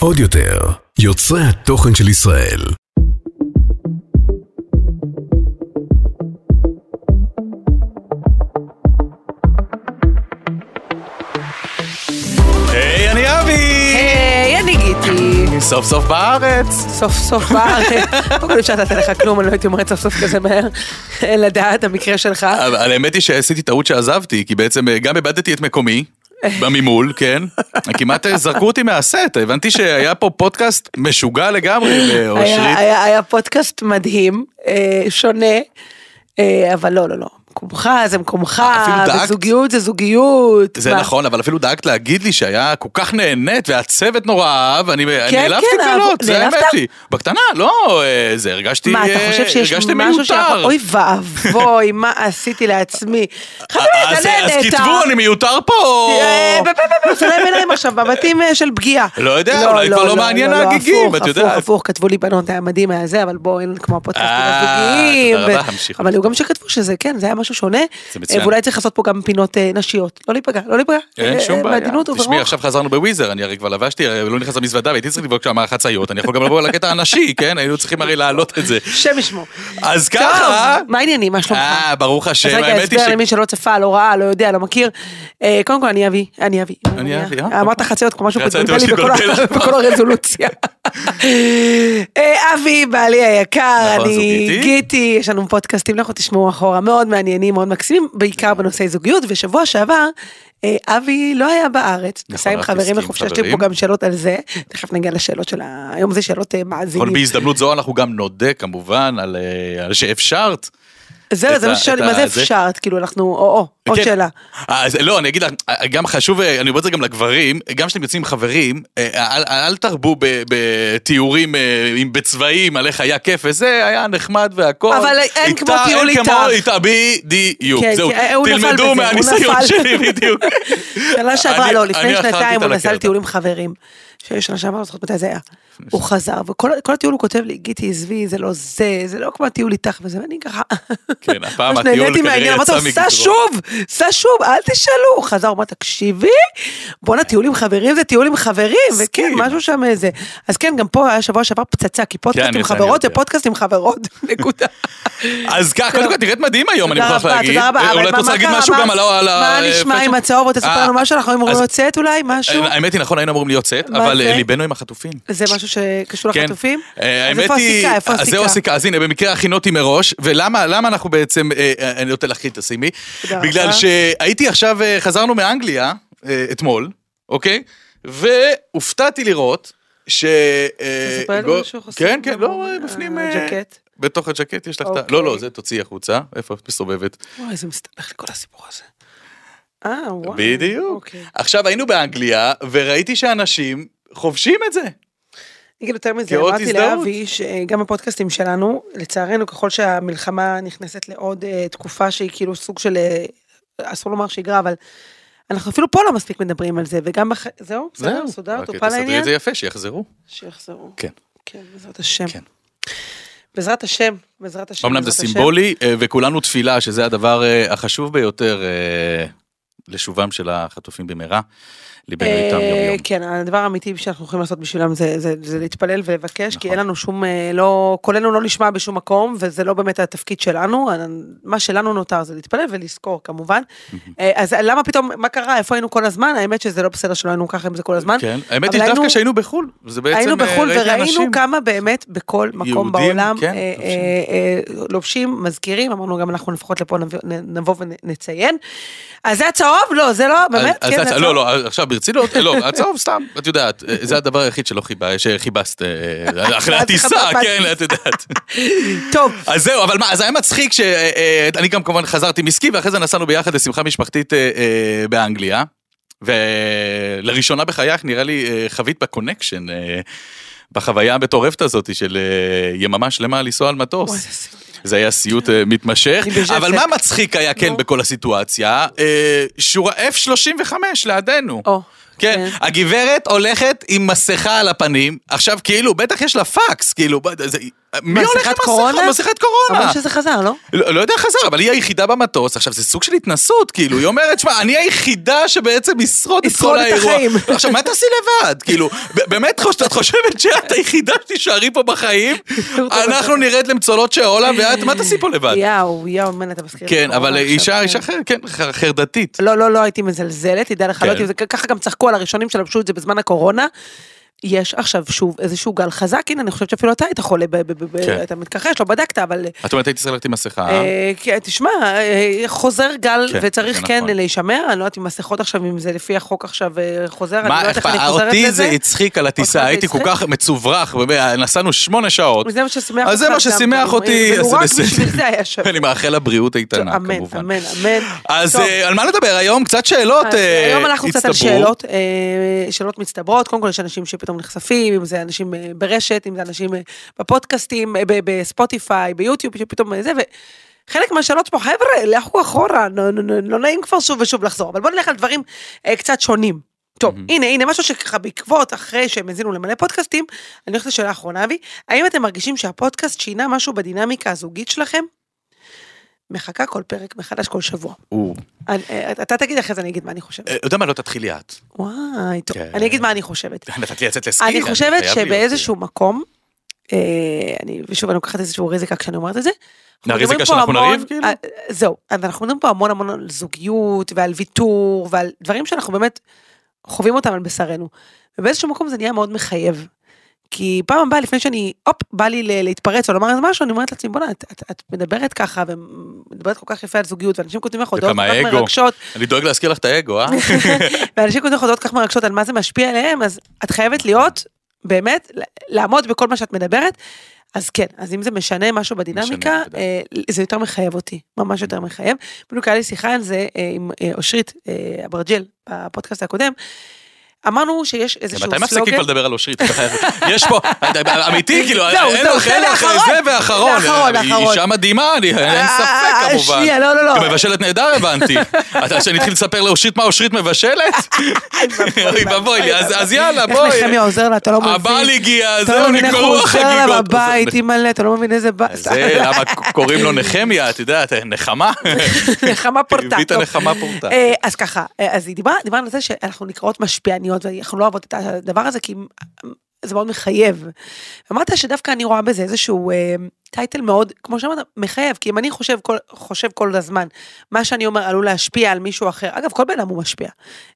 עוד יותר, יוצרי התוכן של ישראל. היי, אני אבי! היי, אני גיטי. סוף סוף בארץ. סוף סוף בארץ. קודם כל אפשר לתת לך כלום, אני לא הייתי אומרת סוף סוף כזה מהר. לדעת, המקרה שלך. האמת היא שעשיתי טעות שעזבתי, כי בעצם אה, גם איבדתי את מקומי. בממול, כן. כמעט זרקו אותי מהסט, הבנתי שהיה פה פודקאסט משוגע לגמרי, היה- ואושרית. היה היה פודקאסט מדהים, אה, שונה, אה, אבל לא, לא, לא. מקומך זה מקומך, דאגת. וזוגיות זה זוגיות. זה מה? נכון, אבל אפילו דאגת להגיד לי שהיה כל כך נהנית, והצוות נורא אהב, אני נעלבתי כן, קלות, זה? האמת היא. בקטנה, לא, אה, זה הרגשתי, מה, אתה אה, חושב שיש משהו שאנחנו... מיותר. אוי ואבוי, מה עשיתי לעצמי. אז אתה אז נהנית. כתבו, אני מיותר פה, או- אה, ב- ב- ב- ב- צלם עיניים עכשיו, בבתים אה, של פגיעה. לא יודע, אולי כבר לא מעניין ההגיגים, הפוך, את יודעת. הפוך, הפוך, כתבו לי בנות, היה מדהים, היה זה, אבל בואו, אין כמו הפודקאסטים אה, הזוגיים. אבל היו גם שכתבו שזה, כן, זה היה משהו שונה. זה מצוין. ואולי צריך לעשות פה גם פינות אה, נשיות. לא להיפגע, לא להיפגע. אין אה, שום אה, בעיה. תשמעי. עכשיו חזרנו בוויזר, אני הרי כבר לבשתי, לא נכנס למזוודה והייתי צריך לבדוק שם חצאיות, אני יכול גם לבוא לקטע הנשי, כן? היינו צריכים הרי להעלות את זה. השם ישמור. אז ככה... מה העניינים? מה שלומך? אה, ברוך השם, אז רגע, האמת היא הסבר ש... למי שלא צפה, לא ראה, לא יודע, לא מכיר. קודם כל, אני אבי, אני אבי. אני אבי, אה? אמרת חציות כמו משהו משהו בכל הרזולוציה. אבי, בעלי היקר, נכון, אני גיטי. יש לנו פודקאסטים, לכו תשמעו אחורה, מאוד מעניינים, מאוד מקסימים, בעיקר בנושאי זוגיות, ושבוע שעבר... אה, אבי לא היה בארץ, נסע עם חברים לחופשה, יש לי פה. גם שאלות על זה, תכף נגיע לשאלות של. היום זה שאלות אה, מאזינים. בהזדמנות זו אנחנו גם נודה כמובן על אה, על שאפשרת. זהו, זה מה את מה זה. אפשרת, כאילו אנחנו, או, או, עוד כן. שאלה. אה, לא, אני אגיד לך, גם חשוב, אה, אני אומר את זה גם לגברים, גם כשאתם יוצאים עם חברים, אה, אל, תרבו בתיאורים בצבעים על איך היה כיף וזה, היה נחמד והכל. אבל אין כמו טיול אין כמו איתך. בדיוק. כן, זהו, כן, תלמדו מהניסיון. שלי בדיוק. שנה שעברה, לא, לפני שנתיים הוא נסע הקטע. לטיול עם חברים. שנה שעברה, לא זוכרת מתי זה היה. הוא חזר, וכל כל הטיול הוא כותב לי, גיטי, עזבי, זה לא זה, זה לא כמו הטיול איתך וזה, ואני ככה... כן, הפעם הטיול כנראה יצא סע מגדרו. שוב, סע שוב, אל תשאלו. הוא חזר, הוא אמר, תקשיבי, בואנה, טיול עם חברים זה טיול עם חברים, וכן. משהו שם איזה. אז כן, גם פה היה שבוע שעבר פצצה, כי פודקאסט כן, עם זה אני חברות זה. פודקאסט עם חברות, נקודה. אז ככה, קודם כל, את נראית מדהים היום, אני מוכרח להגיד. תודה רבה, אה, אולי את רוצה להגיד? משהו גם על ה... מה נשמע? עם הצהוב? תספר אה, לנו משהו, אנחנו אמורים לצאת אולי, משהו? האמת היא, נכון, היינו אמורים להיות מה אבל? אה, ליבנו עם החטופים. זה משהו שקשור כן. לחטופים? אה, אז איפה היא, הסיכה? איפה אז זהו הסיכה? הסיכה, אז הנה, במקרה הכינותי מראש, ולמה למה אנחנו בעצם, אה, אה, אני נותן לך חיט, תשימי, תודה בגלל. שהייתי עכשיו, אה, חזרנו מאנגליה, אה, אתמול, אוקיי? והופתעתי לראות ש... אה, תספר לנו משהו חסר? כן, כן, לא, אה, בפנים... אה, ג'קט. בתוך הג'קט יש לך את ה... אוקיי. לא, לא, זה תוציאי החוצה, איפה את מסתובבת? וואי, זה מסתבך לי כל הסיפור הזה. אה, וואו. בדיוק. אוקיי. עכשיו היינו באנגליה, וראיתי שאנשים חובשים את זה. אני אגיד יותר מזה, אמרתי. לאבי שגם בפודקאסטים שלנו, לצערנו ככל שהמלחמה נכנסת לעוד אה, תקופה שהיא כאילו סוג של, אה, אסור לומר שגרה, אבל אנחנו אפילו פה לא מספיק מדברים על זה, וגם, בח... זהו, בסדר, סודר, רק טופל תסדרי? את זה יפה, שיחזרו. שיחזרו. כן. כן, בעזרת השם. כן. בעזרת השם, בעזרת השם. אמנם זה השם. סימבולי, אה, וכולנו תפילה שזה הדבר אה, החשוב ביותר אה, לשובם של החטופים במהרה. ליבנו איתם יום אה. כן, הדבר האמיתי שאנחנו יכולים לעשות בשבילם זה, זה, זה להתפלל ולבקש, כי נכון. אין לנו שום, אה, לא, קולנו לא נשמע בשום מקום, וזה לא באמת התפקיד שלנו, מה שלנו נותר זה להתפלל ולזכור כמובן. אה, אז למה פתאום, מה קרה, איפה היינו כל הזמן? האמת שזה לא בסדר שלא היינו ככה עם זה כל הזמן. כן, האמת היא שדווקא שהיינו בחו"ל, זה בעצם, היינו אה, בחו"ל וראינו אנשים- כמה באמת בכל מקום יהודים, בעולם כן, אה, לובשים. אה, אה, מזכירים, אמרנו גם אנחנו לפחות לפה נבוא- ונציין. אז זה הצהוב? לא, זה לא, באמת? כן, זה לא, הצהוב. לא, עכשיו ברצינות, לא, הצהוב סתם, את יודעת, אה, זה הדבר היחיד שלא שכיבסת אה, אחרי את הטיסה, כן, את יודעת. טוב, אז זהו, אבל מה, אז היה מצחיק שאני גם כמובן חזרתי מסקי, ואחרי זה נסענו ביחד לשמחה משפחתית אה, אה, באנגליה, ולראשונה בחייך נראה לי אה, חווית בקונקשן, אה, בחוויה המטורפת הזאת של אה, יממה שלמה לנסוע על מטוס. זה היה סיוט אה, מתמשך. אבל מה מצחיק היה כן. בכל הסיטואציה? אה, שורה F35 לידינו. או, כן, הגברת הולכת עם מסכה על הפנים, עכשיו כאילו, בטח יש לה פקס, כאילו, זה- מי הולך עם מסכת קורונה? מסכת קורונה. אמרו שזה חזר, לא? לא, לא יודע חזר, אבל היא היחידה במטוס, עכשיו זה סוג של התנסות, כאילו, היא אומרת, שמע, אני היחידה שבעצם ישרוד את ישרוד כל את האירוע. החיים. עכשיו, מה תעשי לבד? כאילו, באמת, את חושבת שאת היחידה שתישארי פה בחיים? אנחנו נרד למצולות שאולה, ואת, מה תעשי פה לבד? יאו, יאו, מן, אתה מזכיר. כן, אבל אישה, כן. אישה אחרת, כן, חרדתית. לא, לא, לא הייתי מזלזלת, תדע לך, כן. לא הייתי, זה- ככה גם צחקו על הראשונים שלבשו את זה בזמן הקורונה. יש עכשיו שוב איזשהו גל חזק, הנה, אני חושבת שאפילו אתה היית חולה, כן. אתה מתכחש, לא בדקת, אבל... את אומרת, הייתי צריך ללכת עם מסכה. אה, כן, תשמע, אה, חוזר גל כן, וצריך זה כן נכון. להישמר, אני לא יודעת אם מסכות עכשיו, אם זה לפי החוק עכשיו אה, חוזר, אני לא יודעת איך אני חוזרת אותי לזה. זה הצחיק על אותך הטיסה, זה הייתי כל? כך מצוברח, נסענו שמונה שעות. זה מה ששימח אז זה אותך מה ששימח אותי, אז זה בסדר. זה. אני מאחל לה בריאות איתנה, אמן, כמובן. אמן, אמן. אז טוב. אה, על מה נדבר היום? קצת שאלות אז אה, היום אנחנו קצת על הצטברו. שאלות, אה, שאלות מצטברות, קודם כל יש אנשים שפתאום נחשפים, אם זה אנשים אה, ברשת, אם זה אנשים אה, בפודקאסטים, אה, בספוטיפיי, ביוטיוב, שפתאום זה, וחלק מהשאלות פה, חבר'ה, לכו אחורה, לא- לא- לא לא נעים כבר שוב ושוב לחזור, אבל בואו נלך על דברים אה, קצת שונים. טוב, מהמם. הנה, הנה, משהו שככה בעקבות, אחרי שהם האזינו למלא פודקאסטים, אני הולכת לשאלה האחרונה, אבי, האם אתם מרגישים שהפודקאסט שינה משהו בדינמיקה הזוגית שלכם? מחכה כל פרק מחדש כל שבוע. אה, אתה תגיד אחרי זה, אני אגיד מה אני חושבת. אה, יודע מה, לא תתחילי את. וואי, טוב, כן. אני אגיד מה אני חושבת. נתת לי לצאת לסקי. אני חושבת. שבאיזשהו מקום, אה, אני, ושוב, אני לוקחת איזשהו ריזיקה כשאני אומרת את זה. הריזיקה שאנחנו נריב, כאילו? זהו, אנחנו מדברים פה המון המון על זוגיות ועל ויתור ועל דברים שאנחנו באמת חווים אותם על בשרנו. ובאיזשהו מקום זה נהיה מאוד מחייב. כי פעם הבאה, לפני שאני, הופ, בא לי להתפרץ או לומר איזה משהו, אני אומרת לעצמי, בוא'נה, את, את, את מדברת ככה, ומדברת כל כך יפה על זוגיות, ואנשים כותבים לך הודעות כל כך. מרגשות, אני דואג להזכיר לך את האגו, אה? ואנשים כותבים לך הודעות כל כך מרגשות על מה זה משפיע עליהם, אז את חייבת להיות, באמת, לעמוד בכל מה שאת מדברת. אז כן, אז אם זה משנה משהו בדינמיקה, משנה. אה, זה יותר מחייב אותי, ממש יותר מחייב. בדיוק היה לי שיחה על זה אה, עם אה, אושרית אה, אברג'ל בפודקאסט הקודם. אמרנו שיש איזשהו מתי מפסיקים סלוגן. כבר לדבר על אושרית? יש פה, אמיתי, כאילו, זהו, אין זהו, לך, זה ואחרון. לאחרון, היא לאחרון. אישה מדהימה, אין אה, ספק כמובן. שנייה, לא, לא, לא. גם מבשלת נהדר הבנתי. אתה שאני אתחיל לספר לאושרית מה אושרית מבשלת? אוי ואבוי אז יאללה, בואי. איך נחמיה עוזר לה, אתה לא מבין. הבעל הגיע, אתה לא זהו, מבין איך הוא נגמרו עוזר לה החגיגות. בבית, אימא'לה, אתה לא מבין איזה. זה למה קוראים לו נחמיה, את יודעת, נחמה. נחמה פורטה. הביא את. הנחמה פורטה. אה, אז ככה, אה, אז היא דיברה על זה שאנחנו נקראות משפיעניות, ואנחנו לא אוהבות את הדבר הזה, כי זה מאוד מחייב. אמרת שדווקא אני רואה בזה איזשהו אה, טייטל מאוד, כמו שאמרת, מחייב, כי אם אני חושב כל, חושב כל הזמן, מה שאני אומר עלול להשפיע על מישהו אחר, אגב, כל בן אדם הוא משפיע.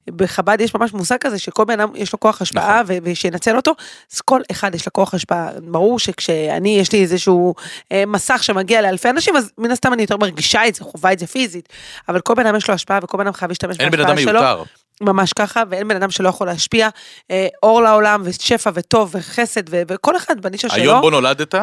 בחב"ד יש ממש מושג כזה שכל בן אדם יש לו כוח השפעה, ו- ושינצל אותו, אז כל אחד יש לו כוח השפעה. ברור שכשאני, יש לי איזשהו אה, מסך שמגיע לאלפי אנשים, אז מן הסתם אני יותר מרגישה את זה, חווה את זה פיזית, אבל כל בן אדם יש לו השפעה, וכל בן אדם חייב להשתמש אין בן בהשפעה אדם שלו. מיותר. ממש ככה, ואין בן אדם שלא יכול להשפיע. אה, אור לעולם, ושפע, וטוב, וחסד, ו- וכל אחד בנישה שלו. היום בו נולדת,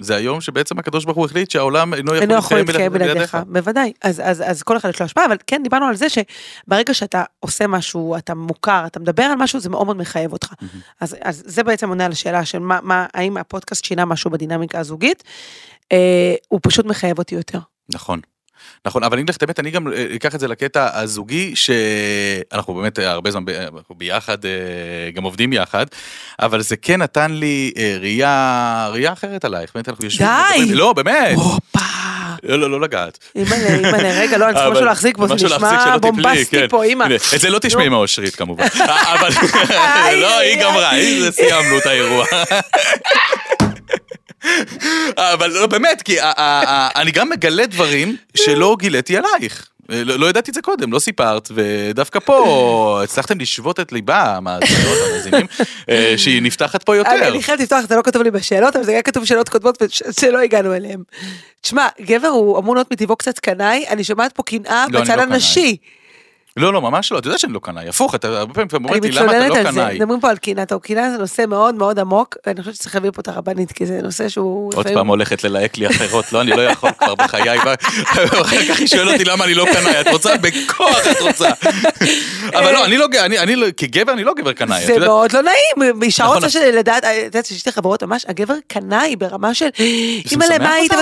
זה היום שבעצם הקדוש ברוך הוא החליט שהעולם אינו יכול אינו יכול להתקיים בלעדיך, בוודאי. אז, אז, אז כל אחד יש לו השפעה, אבל כן דיברנו על זה שברגע שאתה עושה משהו, אתה מוכר, אתה מדבר על משהו, זה מאוד מאוד מחייב אותך. אז, אז זה בעצם עונה על השאלה של מה, מה, האם הפודקאסט שינה משהו בדינמיקה הזוגית, אה, הוא פשוט מחייב אותי יותר. נכון. נכון, אבל אני אגיד לך את האמת, אני גם אה, אקח את זה לקטע הזוגי, שאנחנו באמת אה, הרבה זמן ב- אנחנו ביחד, אה, גם עובדים יחד, אבל זה כן נתן לי אה, ראייה, ראייה אחרת עלייך. באמת אנחנו יושבים... די! לא, באמת. הופה. לא, לא, לא לגעת. אימא'לה, אימא'לה, רגע, לא, אני צריכה משהו להחזיק בו, זה נשמע בומבסטי כן. פה, אימא. את זה לא תשמעי נו. מהאושרית כמובן. אה, אבל לא, היא גמרה, סיימנו את האירוע. אבל לא, באמת, כי ה- ה- ה- אני גם מגלה דברים שלא גיליתי עלייך. לא לא ידעתי את זה קודם, לא סיפרת, ודווקא פה הצלחתם לשבות את ליבה, המאזינות, המאזינים, אה, שהיא נפתחת פה יותר. אני חייבת לפתוח, זה לא כתוב לי בשאלות, אבל זה היה כתוב בשאלות קודמות שלא הגענו אליהן. תשמע, גבר הוא אמור להיות מטבעו קצת קנאי, אני שומעת פה קנאה לא, בצד לא קנאי. הנשי. לא, לא, ממש לא, אתה יודע שאני לא קנאי, הפוך, אתה הרבה פעמים אני אומרת לי, למה אתה מתלוננת לא על זה, קנאי? מדברים פה על קנאה, טוב, קנאה זה נושא מאוד מאוד עמוק, ואני חושבת שצריך להביא פה את הרבנית, כי זה נושא שהוא... עוד פעם הולכת ללהק לי אחרות, לא, אני לא יכול כבר בחיי, אחר כך היא שואלת אותי למה אני לא קנאי, את רוצה? בכוח את רוצה. אבל לא, אני לא, אני, אני, לא- כגבר אני לא גבר קנאי, זה מאוד לא נעים, אישה נכון. רוצה שלדעת, את יודעת שיש לי חברות ממש, הגבר קנאי ברמה של, אימא'לה, מה היית?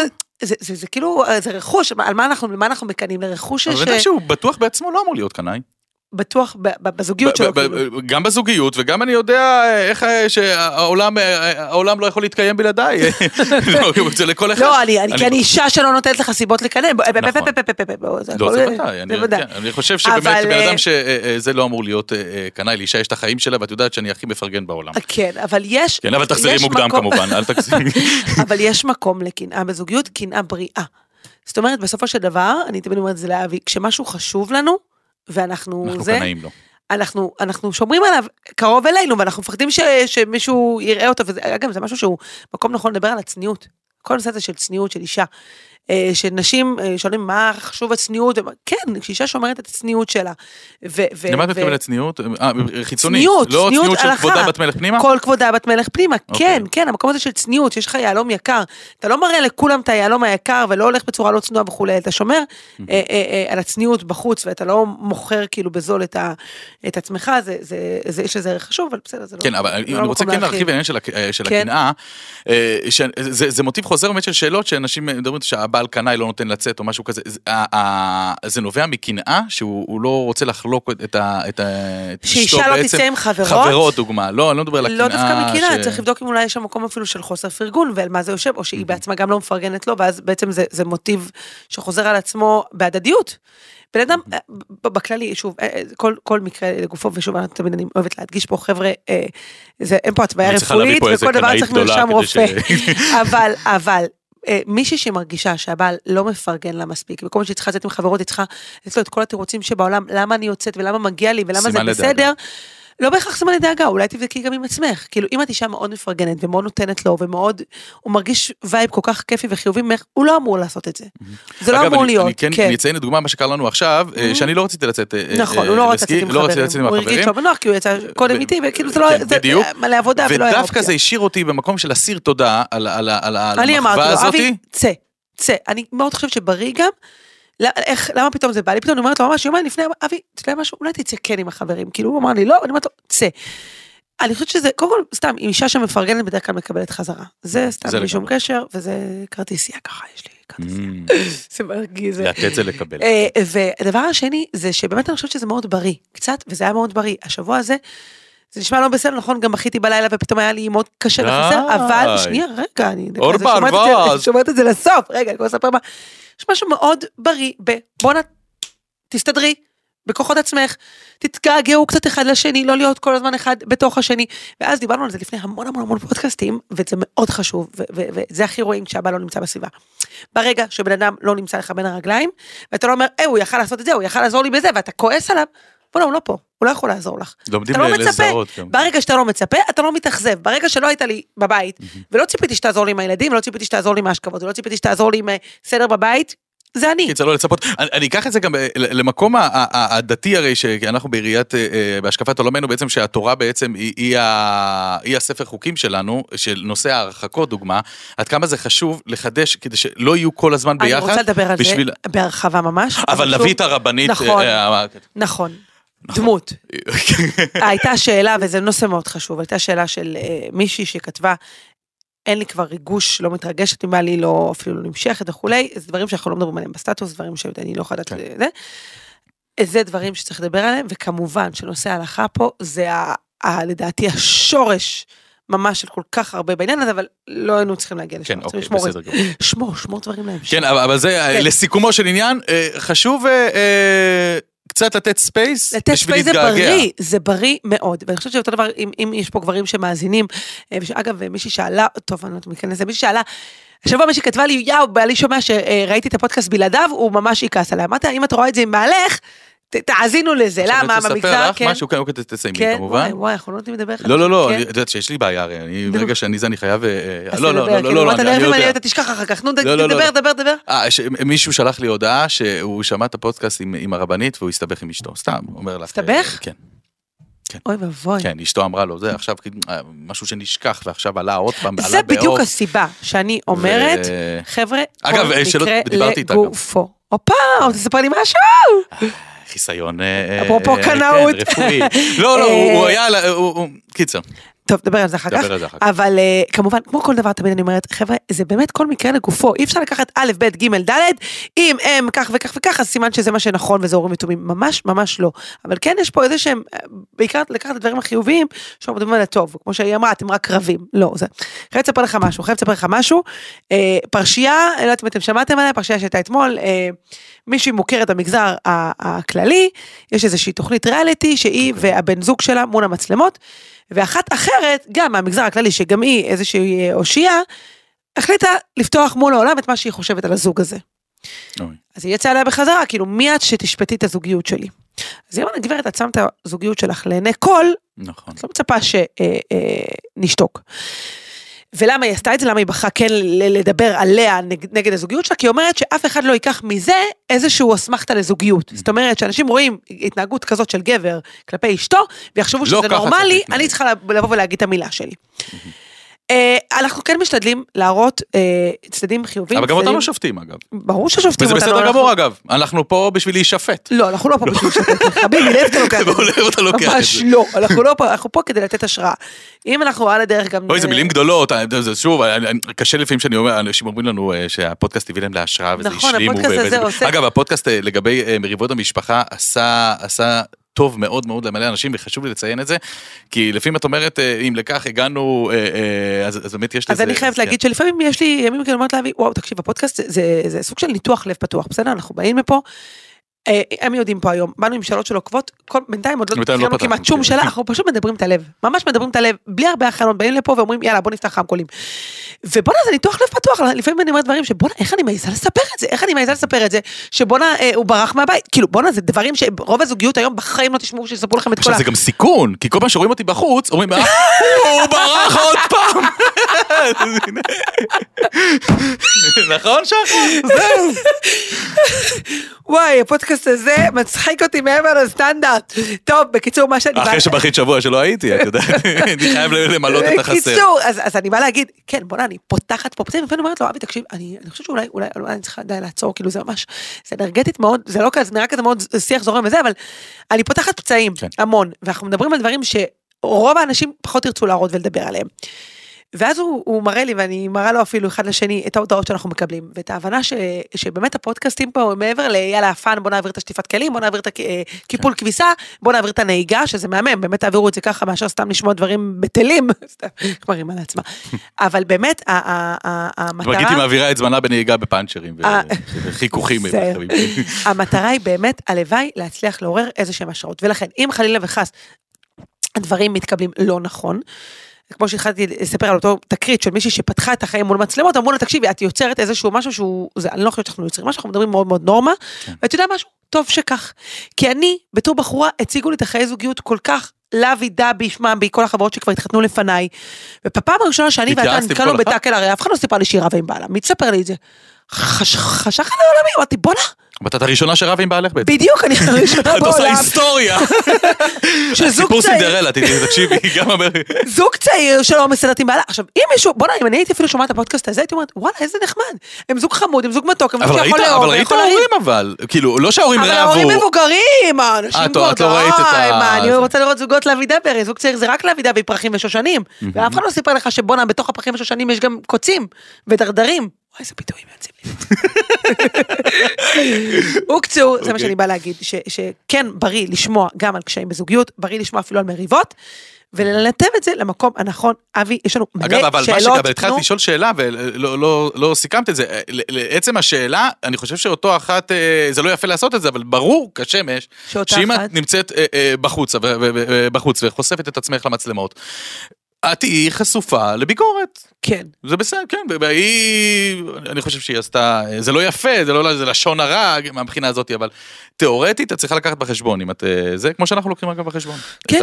זה- זה זה כאילו, זה רכוש, על מה אנחנו למה אנחנו מקנאים, לרכוש אבל ש... בטח שהוא בטוח בעצמו לא אמור להיות קנאי. בטוח בזוגיות שלו. כאילו. גם בזוגיות וגם אני יודע איך אה, שהעולם אה, העולם לא יכול להתקיים בלעדיי. לא, זה לכל אחד. לא, כי אני אישה שלא נותנת לך סיבות ב- נכון. לא, זה ודאי, אני. כן, אני חושב שבאמת בן אה, אדם שזה לא אמור להיות אה, אה, קנאי, לאישה יש את החיים שלה ואת יודעת שאני הכי מפרגן בעולם. כן, אבל יש... כן, אבל תחזרי מוקדם כמובן, אל תגזימי. אבל יש מקום לקנאה בזוגיות, קנאה בריאה. זאת אומרת, בסופו של דבר, אני תמיד אומרת את זה לאבי, כשמשהו חשוב לנו, ואנחנו אנחנו זה, קנאים לו. אנחנו, אנחנו שומרים עליו קרוב אלינו, ואנחנו מפחדים ש, שמישהו יראה אותו, וזה, אגב, זה משהו שהוא מקום נכון לדבר על הצניעות. כל הנושא הזה של צניעות של אישה. אה, שנשים אה, שואלים מה חשוב הצניעות, כן, כשאישה שומרת את הצניעות שלה. למה את מתכוונת צניעות? אה, חיצונית. לא צניעות של. כבודה בת מלך פנימה? כל כבודה בת מלך פנימה, אוקיי. כן, כן, המקום הזה של צניעות, שיש לך יהלום יקר, אתה לא מראה לכולם את היהלום היקר ולא הולך בצורה לא צנועה וכולי, אתה שומר על הצניעות בחוץ ואתה לא מוכר כאילו בזול את, עצמך, יש לזה ערך חשוב, אבל בסדר, זה לא... כן, אבל אני לא אני רוצה כן להרחיב. בעניין של כן. הקנאה. אה, זה מוטיב חוזר באמת של שאלות שאנשים מדברים שהבעל קנאי לא נותן לצאת או משהו כזה. זה- זה נובע מקנאה שהוא הוא לא רוצה לחלוק את ה- את ה- את אשתו שאישה לא. תצא עם חברות? חברות דוגמה, לא, אני לא מדבר על הקנאה. לא דווקא מקנאה, ש- צריך לבדוק אם אולי יש שם מקום אפילו של חוסר פרגון ועל מה זה יושב, או שהיא בעצמה גם לא מפרגנת לו, ואז בעצם זה, זה מוטיב שחוזר על עצמו בהדדיות. בן אדם, אה, בכללי, שוב, אה, אה, כל, כל מקרה לגופו, ושוב, אני תמיד אני אוהבת להדגיש פה, חבר'ה, זה, אין פה התוויה רפואית, וכל דבר צריך מרשם רופא. ש- אבל, אבל, אה, מישהי שמרגישה שהבעל לא מפרגן לה מספיק, פעם שהיא צריכה לצאת עם חברות, היא צריכה לתת לו את כל התירוצים שבעולם, למה אני יוצאת ולמה מגיע לי ולמה זה לדאגה. בסדר. לא בהכרח סימן לדאגה, אולי תבדקי גם עם עצמך. כאילו, אם את אישה מאוד מפרגנת ומאוד נותנת לו, ומאוד, הוא מרגיש vibe כל כך כיפי וחיובי ממך, הוא לא אמור לעשות את זה. זה לא אגב, אמור אני- להיות, אני כן כן. אציין לדוגמה מה שקרה לנו עכשיו, אה, שאני לא רציתי לצאת אה, נכון, אה, הוא לא רצה לצאת עם לא רציתי חברים, לצאת עם הוא הרגיש החברים. לו בנוח, כי הוא יצא קודם איתי, וכאילו זה לא, כן, זה. מלא עבודה ולא היה ודווקא אופציה. זה השאיר אותי במקום של אסיר תודה על- על ה- על ה- על אני אמרתי המחווה לו. אבי, צא, צא. אני מאוד חושבת שבריא גם, לא- איך, למה פתאום זה בא לי? פתאום אני אומרת לו ממש יומיים לפני, אבי, אתה יודע משהו, אולי תצא כן עם החברים. כאילו הוא אמר לי, לא, אני אומרת לו, צא. אני חושבת שזה, קודם כל, סתם, אם אישה שמפרגנת בדרך כלל מקבלת חזרה. זה סתם זה בלי שום. קשר, וזה כרטיסייה ככה, יש לי כרטיסייה. Mm, זה מרגיז. לתת זה לקבל. אה, והדבר השני, זה שבאמת אני חושבת שזה מאוד בריא, קצת, וזה היה מאוד בריא. השבוע הזה, זה נשמע לא בסדר, נכון, גם בכיתי בלילה ופתאום היה לי מאוד קשה. לחזר, אבל, שנייה, רגע, אני אור זה שומרת את זה- לסוף, רגע, אני כבר אספר מה. יש משהו מאוד בריא ב... בואנה, תסתדרי. בכוחות עצמך, תתגעגעו קצת אחד לשני, לא להיות כל הזמן אחד בתוך השני. ואז דיברנו על זה לפני המון המון המון פודקאסטים, וזה מאוד חשוב, וזה הכי רואים כשהבעל לא נמצא בסביבה. ברגע שבן אדם לא נמצא לך בין הרגליים, ואתה לא אומר, אה, הוא יכל לעשות את זה, הוא יכל לעזור לי בזה, ואתה כועס עליו, בוא'נה, הוא לא פה, הוא לא יכול לעזור לך. לומדים לא לזהות גם. ברגע שאתה לא מצפה, אתה לא מתאכזב. ברגע שלא היית לי בבית, ולא ציפיתי שתעזור לי עם הילדים, ולא ציפיתי שתעזור לי עם ההשכבות, ולא ציפיתי שתעזור לי עם אה, סדר בבית, זה אני. קיצר לא לצפות, אני, אני אקח את זה גם ב- למקום הדתי הרי שאנחנו בעיריית, אה, אה, בהשקפת עולמנו בעצם שהתורה בעצם היא, היא, ה- היא הספר חוקים שלנו, של נושא ההרחקות דוגמה, עד כמה זה חשוב לחדש כדי שלא יהיו כל הזמן אני ביחד. רוצה לדבר על בשביל... זה בהרחבה ממש. אבל נביא את הרבנית. נכון. אה, אה, נכון. דמות. הייתה שאלה, וזה נושא מאוד חשוב, הייתה שאלה של אה, מישהי שכתבה, אין לי כבר ריגוש, לא מתרגשת עם בעלי, לא אפילו לא נמשכת וכולי, זה דברים שאנחנו לא מדברים עליהם בסטטוס, דברים שאני לא יכולה לדעת כן. זה. זה דברים שצריך לדבר עליהם, וכמובן שנושא ההלכה פה זה ה, ה, לדעתי השורש ממש של כל כך הרבה בעניין הזה, אבל לא היינו צריכים להגיע לשם, כן, אוקיי, לשמור בסדר. גמור. שמור, שמור דברים להמשך. כן, אבל אבל זה, כן. לסיכומו של עניין, אה, חשוב אה, אה, קצת לתת space לתת בשביל ספייס זה להתגעגע. בריא, זה בריא מאוד. ואני חושבת שאותו דבר, אם, אם יש פה גברים שמאזינים, אה, אגב, מישהי שאלה, טוב, אני לא ניכנס לזה, מישהי שאלה, השבוע מישהי כתבה לי, יאו, בעלי שומע שראיתי את הפודקאסט בלעדיו, הוא ממש יכעס עליי. אמרתי, אם את רואה את זה עם בעלך, תאזינו לזה, למה, אני רוצה במגזר, לספר לך כן. משהו, כן, אוקיי, תסיימי כן, כמובן. וואי, וואי, אנחנו לא נותנים לדבר אחד. לא, לא, לא, כן. אני- את יודעת שיש לי בעיה, הרי אני. ברגע שאני זה, אני חייב... אה, אז לא, לא, לא, כאילו, לא, לא, אני אני "נראה לי יודע. אתה תשכח אחר כך, נו, לא, לא, תדבר, לא. דבר, דבר. אה, מישהו שלח לי הודעה שהוא שמע את הפודקאסט עם, הרבנית והוא הסתבך עם אשתו, סתם, אומר לך. הסתבך? אה, כן, אוי ואבוי. כן, אשתו אמרה לו, זה עכשיו כאילו, אה, משהו שנשכח ועכשיו עלה עוד פעם, עלה זה בדיוק באור. הסיבה שאני אומרת, חבר'ה, אגב, כל אה, מקרה. לגופו. הופה, תספר לי משהו. חיסיון... אה, אפרופו אה, קנאות. כן, רפואי. לא, לא, הוא- אה, היה, קיצר. טוב, נדבר על זה אחר כך. נדבר על זה אחר כך. אבל אה, כמובן, כמו כל דבר, תמיד אני אומרת, חבר'ה, זה באמת כל מקרה לגופו, אי אפשר לקחת א', ב', ג', ד', אם הם כך וכך וכך, אז סימן שזה מה שנכון וזה הורים ותומים. ממש ממש לא. אבל כן, יש פה איזה שהם, אה, בעיקר לקחת את הדברים החיוביים, שאומרים על הטוב. כמו שהיא אמרה, אתם רק רבים. לא, זה... חייב לספר לך משהו, חייב לספר לך משהו. אה, פרשייה, אני לא יודעת אם אתם שמעתם עליה, פרשייה שהייתה אתמול, אה, מישהי מוכרת במגזר הכללי, יש איזושהי תוכנית ריאליטי שהיא והבן זוג שלה מול המצלמות, ואחת אחרת, גם מהמגזר הכללי, שגם היא איזושהי אה, אושייה, החליטה לפתוח מול העולם את מה שהיא חושבת על הזוג הזה. אוי. אז היא יצאה אליה בחזרה, כאילו, מי את שתשפטי את הזוגיות שלי? אז היא אמרה, גברת, את שמת את הזוגיות שלך לעיני כל, נכון. את לא מצפה שנשתוק. ולמה היא עשתה את זה? למה היא בחרה כן לדבר עליה נגד, נגד הזוגיות שלה? כי היא אומרת שאף אחד לא ייקח מזה איזשהו אסמכתה לזוגיות. זאת אומרת, שאנשים רואים התנהגות כזאת של גבר כלפי אשתו, ויחשבו לא שזה ככה נורמלי. אני צריכה לבוא ולהגיד את המילה שלי. אה, אנחנו כן משתדלים להראות אה, צדדים חיוביים. אבל גם צדדים- אותנו שופטים אגב. ברור ששופטים וזה אותנו. בסדר אנחנו- גמור אגב. אנחנו פה בשביל להישפט. לא, אנחנו לא פה בשביל לשתף, חביבי, לאיפה אתה לוקח את לא, זה? לאיפה אתה לוקח את ממש זה? לא, אנחנו לא פה, אנחנו פה כדי לתת השראה. אם אנחנו על הדרך גם... אוי, זה אה, מילים גדולות, אה, זה שוב, אה, קשה לפעמים שאני אומר, אנשים אומרים לנו שהפודקאסט הביא להם להשראה וזה נכון, השלימו. הפודקאסט ו- הזה וזה- עושה- אגב, הפודקאסט לגבי מריבות המשפחה עשה טוב מאוד מאוד למלא אנשים, וחשוב לי לציין את זה, כי לפעמים את אומרת, אה, אם לכך הגענו, אה, אה, אז אז באמת יש לזה... אז אני חייבת כן. להגיד שלפעמים יש לי ימים כאלה אומרת להביא, וואו, תקשיב, הפודקאסט זה- זה- זה סוג של ניתוח לב פתוח, בסדר? אנחנו באים לפה. אה, הם יודעים פה היום, באנו עם שאלות של עוקבות, כל- בינתיים עוד לא לא קראנו פתחנו, כמעט שום כן. שאלה, אנחנו פשוט מדברים את הלב, ממש מדברים את הלב, בלי הרבה הכנות, באים לפה ואומרים יאללה בוא נפתח רמקולים. ובואנה זה ניתוח לב פתוח, לפעמים אני אומרת דברים שבואנה איך אני מעיזה לספר את זה, איך אני מעיזה לספר את זה, שבואנה אה, הוא ברח מהבית, כאילו בואנה זה דברים שרוב הזוגיות היום בחיים לא תשמעו שיספרו לכם את כל עכשיו ה... זה גם סיכון, כי כל פעם שרואים אותי בחוץ, אומרים, "אה, הוא ברח עוד פעם. נכון שחר? זהו. וואי, הפודקאסט הזה מצחיק אותי מעבר לסטנדרט. טוב, בקיצור, מה שאני... אחרי שבכית שבוע שלא הייתי, את יודעת, אני חייב למלא את החסר. בקיצור, אז, אני באה להגיד, כן, בוא'נה, אני פותחת פה פצעים, ואני אומרת לו, אבי, תקשיב, אני, חושבת שאולי, אולי, אני צריכה די לעצור, כאילו זה ממש, זה אנרגטית מאוד, זה לא כזה, זה נראה כזה מאוד שיח זורם וזה, אבל אני פותחת פצעים, כן. המון, ואנחנו מדברים על דברים שרוב האנשים פחות ירצו להראות ולדבר עליהם. ואז הוא, הוא מראה לי, ואני מראה לו אפילו אחד לשני את ההודעות שאנחנו מקבלים, ואת ההבנה ש, שבאמת הפודקאסטים פה, מעבר ליאללה, fun, בוא נעביר את השטיפת כלים, בוא נעביר את הקיפול כן. כביסה, בוא נעביר את הנהיגה, שזה מהמם, באמת תעבירו את זה ככה, מאשר סתם לשמוע דברים בטלים, סתם, כבר רימה לעצמה. אבל באמת, המטרה... מרגיטי מעבירה את זמנה בנהיגה בפאנצ'רים אה, וחיכוכים. המטרה היא באמת, הלוואי, להצליח לעורר איזה שהם השראות. ולכן, אם חלילה וחס הדברים מתקבלים לא נכון, כמו שהתחלתי לספר על אותו תקרית של מישהי שפתחה את החיים מול מצלמות, אמרו לה, תקשיבי, את יוצרת איזשהו משהו שהוא, זה, אני לא חושבת שאנחנו יוצרים משהו, אנחנו מדברים מאוד מאוד נורמה, ואת יודעת משהו? טוב שכך. כי אני, בתור בחורה, הציגו לי את החיי זוגיות כל כך לוי דבי, שמע, בי, כל החברות שכבר התחתנו לפניי. ובפעם הראשונה שאני ואתה אחת? בטאקל, הרי אף אחד לא סיפר לי שהיא רבה עם בעלה, מי תספר לי את זה? חש- חשך עלי עולמי, אמרתי, בואנה, אבל את הראשונה שרבה עם בעלך בעצם. בדיוק, אני הראשונה את עושה בעולם, היסטוריה. סיפור צעיר, סינדרלה, תדעי, תקשיבי, גם אומר... זוג צעיר שלא מסתדרת עם בעלה. עכשיו, אם מישהו, בוא'נה, אם אני הייתי אפילו שומעת את הפודקאסט הזה, הייתי אומרת, וואלה, איזה נחמד. הם זוג חמוד, הם זוג מתוק, הם זוג שיכול לאהוב, אבל ראית ויכול להרים. הורים אבל, כאילו, לא שההורים אבל ההורים רבו. מבוגרים, האנשים אה, כבר את לא ראית את ה- אני. רוצה לראות זוגות לוי דברי, זוג צעיר זה רק לוי דברי פרחים ושושנים. ואף אחד לא סיפר לך שבואנה, בתוך הפרחים ושושנים יש גם קוצים ודרדרים. וואי, איזה ביטויים יוצאים לי. הוקצו, זה מה אוקיי. שאני באה להגיד, שכן בריא לשמוע גם על קשיים בזוגיות, בריא לשמוע אפילו על מריבות, ולנתב את זה למקום הנכון. אבי, יש לנו אגב, מלא אבל מה שאלות. שגם התחלת נו. לשאול שאלה ולא לא, לא סיכמת את זה, ל- לעצם השאלה, אני חושב שאותו אחת, אה, זה לא יפה לעשות את זה, אבל ברור כשמש, שאם את נמצאת אה, אה, בחוץ בחוץ וחושפת את עצמך למצלמות, את תהיי חשופה לביקורת. כן. זה בסדר, כן, והיא, אני חושב שהיא עשתה, זה לא יפה, זה לא, זה לשון הרע מהבחינה הזאת, אבל תיאורטית את צריכה לקחת בחשבון, אם את, אה, זה כמו שאנחנו לוקחים אגב בחשבון. כן.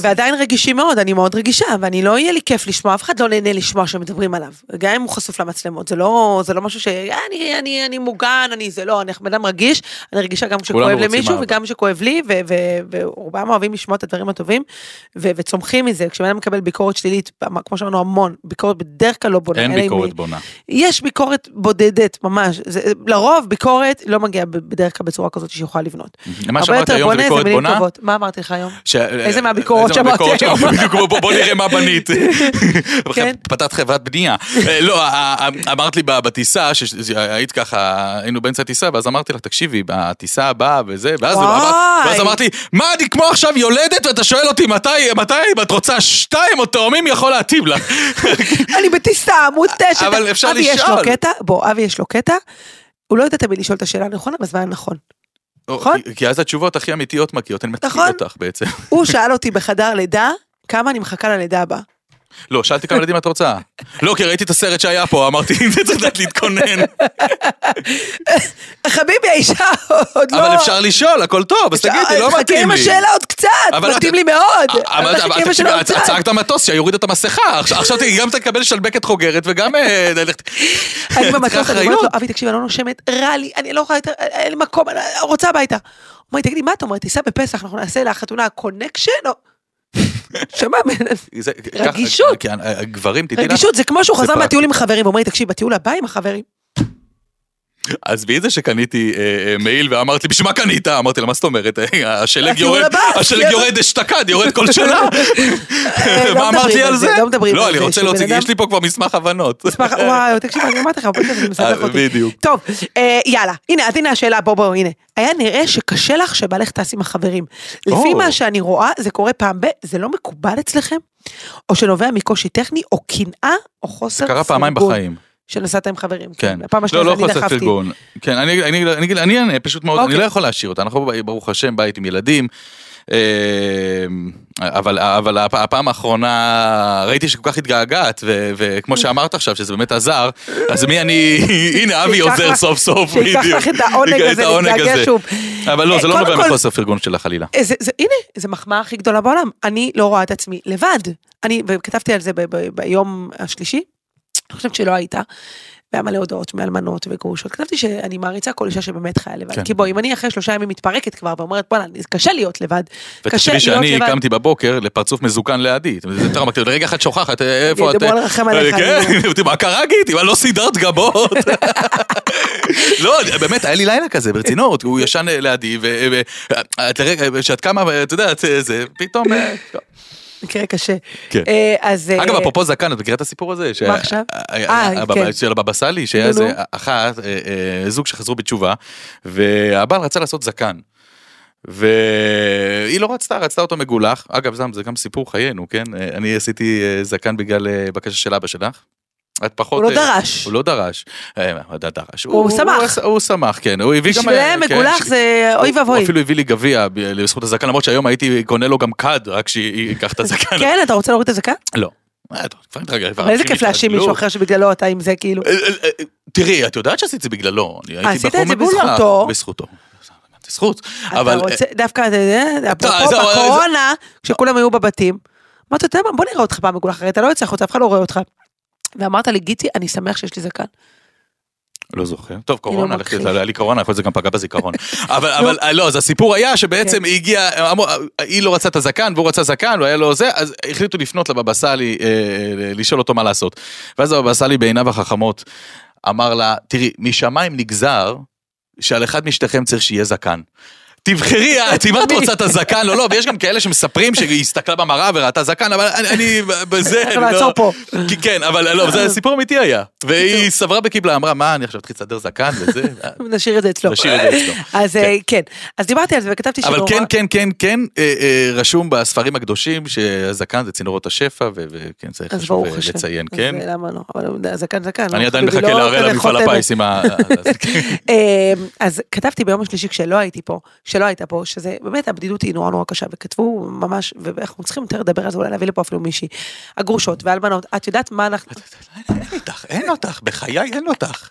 ועדיין רגישים מאוד, אני מאוד רגישה, ואני לא יהיה לי כיף לשמוע, אף אחד לא נהנה לשמוע שמדברים עליו, גם אם הוא חשוף למצלמות, זה לא, זה לא משהו ש... "אה, אני, אני, אני מוגן, אני זה לא, אני בן אדם רגיש, אני רגישה גם כשכואב למישהו. וגם כשכואב לי, ורובם אוהבים לשמוע את הדברים הטובים, וצומחים מזה, כשבן אדם מקבל ביקורת שלילית, כמו שאמרנו המון, ביקורת בדרך כלל לא בונה. אין ביקורת בונה. יש ביקורת בודדת ממש, זה, לרוב ביקורת לא מגיעה בדרך כלל בצורה בצורה כזאת שיכולה לבנות. מה יותר היום זה ביקורת בונה? מה אמרתי לך היום? ש- איזה מהביקורות שאמרתי היום? בוא- נראה מה בנית. כן. פתחת חברת בנייה. אה, לא, אה, אה, אמרת לי בטיסה, שהיית ככה, היינו באמצע הטיסה, ואז אמרתי לך, תקשיבי, בטיסה הבאה וזה, ואז. אמרת- לי, מה, אני כמו עכשיו יולדת, ואתה שואל אותי מתי, מתי, אם את רוצה שתיים או תאומים, יכול להתאים לך. אני בטיסה, מותשת. אבל אפשר אבי יש לשאול. לו קטע, בוא, אבי יש לו קטע. הוא לא יודע תמיד לשאול את השאלה הנכונה בזמן הנכון. נכון. כי- אז התשובות הכי אמיתיות מגיעות, אני מתקיל נכון. אותך בעצם. הוא שאל אותי בחדר לידה, כמה אני מחכה ללידה הבאה. לא, שאלתי כמה ילדים את רוצה. לא, כי ראיתי את הסרט שהיה פה, אמרתי, צריך לדעת להתכונן. חביבי, האישה עוד לא... אבל אפשר לשאול, הכל טוב, אז תגידי, לא חכה מתאים עם לי. השאלה עוד קצת, מתאים את- לי מאוד. אבל חכה עם את. צעקת המטוס, שיוריד את המסכה. עכשיו גם תקבל שלבקת חוגרת וגם... אה, אני במטוס, אני אומרת. לו, אבי, תקשיב, אני לא נושמת, רע לי, אני לא יכולה יותר, אין לי מקום, אני רוצה הביתה. הוא אומר לי, תגידי, מה אתה אומר, תיסע בפסח, אנחנו נעשה לחתונה קונקשן? שמע, רגישות. רגישות, זה כמו שהוא חזר. מהטיול עם החברים, הוא אומר לי, תקשיב, בטיול הבא עם החברים. עזבי את זה שקניתי אה, אה, מעיל ואמרת לי, בשביל מה קנית? אמרתי לה, מה זאת אומרת? השלג יורד, השלג זה- יורד אשתקד, יורד כל שנה. אה, לא מה אמרתי מדברים על זה? זה, לא מדברים לא, על אני זה, רוצה שהוא להוציא, בן אדם- יש לי פה כבר מסמך הבנות. מסמך- וואי, תקשיב, אני אמרתי לך, בוא זה מסבך אה, אותי. בדיוק. טוב, יאללה, הנה, אז הנה השאלה, בוא בוא, הנה. היה נראה שקשה לך שבעלך טס עם החברים. לפי. מה שאני רואה, זה קורה פעם ב... זה לא מקובל אצלכם? או שנובע מקושי טכני, או קנאה, או חוסר קרה פעמיים בחיים. שנסעת עם חברים. כן. הפעם לא, השנייה לא זה אני דחפתי. פרגון. כן, אני אני- אני אגיד, אני אענה, פשוט מאוד, אני אוקיי. לא יכול להשאיר אותה, אנחנו ברוך השם בית עם ילדים. אה, אבל אבל הפ- הפעם האחרונה ראיתי שכל כך התגעגעת ו- וכמו שאמרת עכשיו שזה באמת עזר אז מי אני הנה אבי עוזר סוף סוף שייקח. לך את העונג הזה להתגעגע. שוב. אבל לא זה אה, לא קודם נובע מחוסר פרגון שלה חלילה. אה, זה, זה, הנה, זו מחמאה הכי גדולה בעולם. אני לא רואה את עצמי לבד. אני, וכתבתי על זה ב, ב, ביום השלישי, אני חושבת שלא היית. והיה מלא הודעות מאלמנות וגרושות. כתבתי שאני מעריצה כל אישה שבאמת חיה לבד. כן. כי בואי, אם אני אחרי שלושה ימים מתפרקת כבר ואומרת, בוא'נה, קשה להיות לבד. קשה ותחשבי להיות שאני לבד. קמתי בבוקר לפרצוף מזוקן לידי. זה יותר אמרתי, לרגע אחד שוכחת, אה, איפה את? ידברו על רחם עליך, כן, אני אמרתי, מה קרה גיטי? מה לא סידרת גבות? לא, באמת, היה לי לילה כזה, ברצינות, הוא ישן לידי, ואת לרגע, כשאת קמה, את יודעת, זה, פתאום... אה, מקרה קשה. כן. אה, אז... אגב, אה, אפרופו זקן, את מכירה את הסיפור הזה? מה עכשיו? אה, כן. של הבבא סאלי, שהיה איזה. אחת, אה, אה, זוג שחזרו בתשובה, והבעל רצה לעשות זקן. והיא לא רצתה, רצתה אותו מגולח. אגב, זה, זה גם סיפור חיינו, כן? אה, אני עשיתי אה, זקן בגלל אה, בקשה של אבא שלך. את פחות... הוא לא אה, דרש. הוא לא דרש. אה, הוא דרש. הוא שמח. הוא, שמח, כן. הוא הביא גם... בשבילם אה, כן, מגולח זה אוי ואבוי. הוא אפילו הביא לי גביע לזכות הזקן, למרות שהיום הייתי קונה לו גם כד, רק שייקח את הזקן. כן, אתה רוצה להוריד את הזקן? לא. איזה כיף להאשים. מישהו אחר שבגללו אתה עם זה כאילו. תראי, את יודעת שעשית את זה בגללו. עשית את זה. בזכותו. בזכותו. זכות. אבל... דווקא, אתה יודע, אפרופו בקורונה, כשכולם היו בבתים, אמרתי, אתה יודע מה, בוא נראה אותך פעם מגולח, הרי אתה לא יוצא החוצה, אף אחד לא רואה אותך. ואמרת לי, גיטי, אני שמח שיש לי זקן. לא זוכר. טוב, קורונה, לא. תדע, היה לי קורונה, יכול להיות שזה גם פגע בזיכרון. אבל, אבל, אה, לא, אז הסיפור היה שבעצם כן. הגיע, אמרו, היא לא רצתה את הזקן, והוא רצה זקן, והיה לו זה, אז החליטו לפנות לבבא סאלי, אה, לשאול אותו מה לעשות. ואז הבבא סאלי בעיניו החכמות, אמר לה, תראי, משמיים נגזר שעל אחד משתיכם צריך שיהיה זקן. תבחרי את, אם את רוצה את הזקן או לא, ויש גם כאלה שמספרים שהיא הסתכלה במראה וראתה זקן, אבל אני, בזה, אני לא... לעצור פה. כן, אבל לא, זה סיפור אמיתי היה. והיא סברה בקיבלה, אמרה, מה, אני עכשיו אתחיל לסדר זקן וזה? נשאיר את זה אצלו. נשאיר את זה אצלו. אז אה, כן, אז דיברתי על זה וכתבתי אבל שנורא- כן, כן, כן, כן, אה, אה, רשום בספרים הקדושים שהזקן זה צינורות השפע, וכן, צריך אז חשוב. לציין, אז, כן. אה, למה לא? אבל זקן זקן. אני לא, עדיין מחכה לא להראה כזה למפעל. הפיס עם ה... אז כתבתי ביום השלישי כשלא הייתי פה, שלא היית פה, שזה באמת הבדידות היא נורא נורא קשה, וכתבו ממש, ואנחנו צריכים יותר לדבר על זה, אולי להביא לפה אפילו מישהי. הגרושות והאלמנות, את יודעת מה אנחנו... אין אותך, אין אותך, בחיי אין אותך.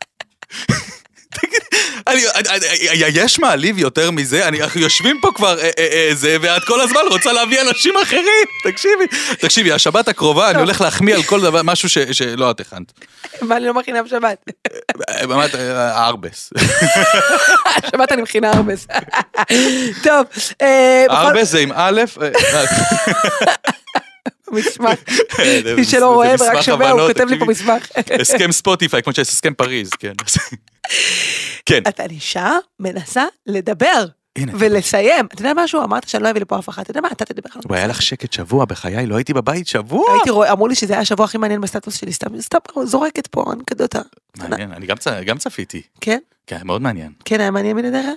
יש מעליב יותר מזה? אנחנו יושבים פה כבר אה, אה, אה, זה, ואת כל הזמן רוצה להביא אנשים אחרים. תקשיבי, תקשיבי, השבת הקרובה אני הולך להחמיא על כל דבר, משהו שלא את הכנת. מה אני לא מכינה בשבת? באמת, ארבס. שבת אני מכינה ארבס. טוב, ארבס זה עם א', מסמך, זה מי שלא רואה ורק שומע, הוא כותב לי פה. מסמך. הסכם ספוטיפיי, כמו שיש הסכם פריז, כן. כן. אתה נשאר, מנסה לדבר. ולסיים. אתה יודע משהו? אמרת שאני לא אביא לפה אף אחד. אתה יודע מה? אתה תדבר על והיה לך שקט שבוע בחיי, לא הייתי בבית שבוע. הייתי רואה, אמרו לי שזה היה השבוע הכי מעניין בסטטוס שלי, סתם, זורקת פה אנקדוטה. מעניין, אני גם צפיתי. כן? כן, מאוד מעניין. כן, היה מעניין מנדרה?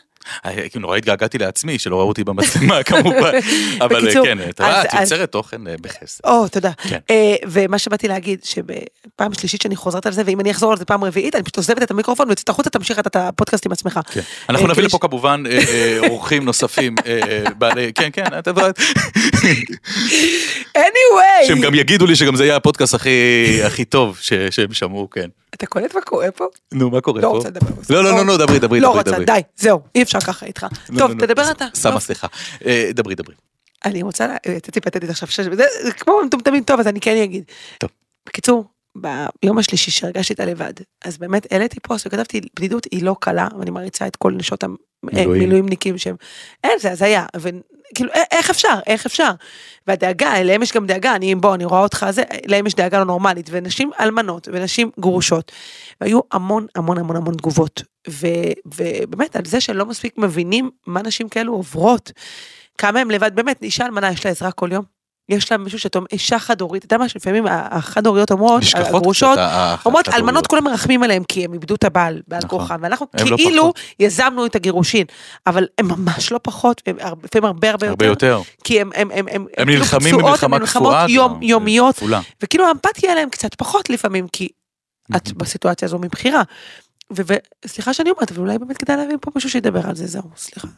אה, כאילו נורא התגעגעתי לעצמי, שלא ראו אותי במצלמה כמובן. אבל אה, בקיצור, כן, אז- את יוצרת תוכן אה, בחסד. או, תודה. כן. אה, ומה שבאתי להגיד, שבפעם שלישית שאני חוזרת על זה, ואם אני אחזור על זה פעם רביעית, אני פשוט עוזבת את המיקרופון ויוצאת החוצה, תמשיך את הפודקאסט עם עצמך. כן. אנחנו אה, נביא לפה כמובן אה, אה, אורחים נוספים, אה, אה, בעלי, כן, כן, אתה יודע, anyway, שהם גם יגידו לי שגם זה יהיה הפודקאסט הכי טוב שהם שמעו, כן. אתה קולט מה קורה פה? נו, מה קורה לא פה? רוצה לדבר. זה. לא, לא, לא, לא, דברי, דברי, לא רוצה. די, זהו, אי אפשר ככה איתך. לא, טוב, לא, לא, תדבר אתה. שמה. סליחה. אה, דברי, דברי. אני רוצה, אה, תצאי פתטית עכשיו, שש- זה כמו מטומטמים טוב, אז אני כן אגיד. טוב. בקיצור, ביום השלישי שהרגשתי את הלבד, אז באמת העליתי פוסט וכתבתי, בדידות היא לא קלה, ואני מעריצה את כל נשות. המילואימניקים שהם, אין, זה הזיה, וכאילו, א- איך אפשר, איך אפשר? והדאגה, אליהם יש גם דאגה, אני, בוא, אני רואה אותך, זה, להם יש דאגה לא נורמלית, ונשים אלמנות, ונשים גרושות, והיו המון המון המון המון תגובות, ו, ובאמת, על זה שלא מספיק מבינים מה נשים כאלו עוברות. כמה הם לבד, באמת, אישה אלמנה יש לה עזרה כל יום. יש לה מישהו שאתה אומר, אישה חד הורית, אתה יודע מה שלפעמים החד הוריות אומרות, הגרושות, אומרות החד-הוריות. אלמנות כולם מרחמים עליהם כי הם איבדו את הבעל, בעל נכון. כורחם, ואנחנו הם לא כאילו. יזמנו את הגירושין, אבל הם ממש לא פחות, הם לפעמים הרבה הרבה הרבה יותר, יותר. כי הם, הם, הם, הם, הם כאילו נלחמים במלחמה גם, יומיות. וכאילו האמפתיה עליהם קצת פחות לפעמים, כי את בסיטואציה הזו מבחירה. וסליחה שאני אומרת, אבל אולי באמת כדאי להביא פה מישהו שידבר על זה, זהו, סליחה.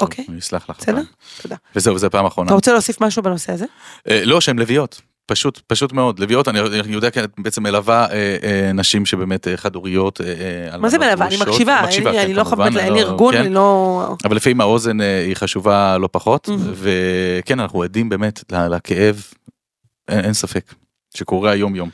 אוקיי, אני אסלח לך. בסדר? תודה. וזהו, זה פעם אחרונה. אתה רוצה להוסיף משהו בנושא הזה? אה, לא, שהן לביאות. פשוט, פשוט מאוד. לביאות, אני אני יודע כי את בעצם מלווה אה, אה, נשים שבאמת אה, חד-הוריות. אה, אה, מה זה מלווה? אני. מקשיבה, מקשיבה, אני- כן, אני לא כמובן, אין אני לי לא- ארגון, כן. אני לא... אבל לפעמים האוזן אה, היא חשובה לא פחות. וכן, אנחנו עדים באמת לכאב, אין אין ספק, שקורה היום יום.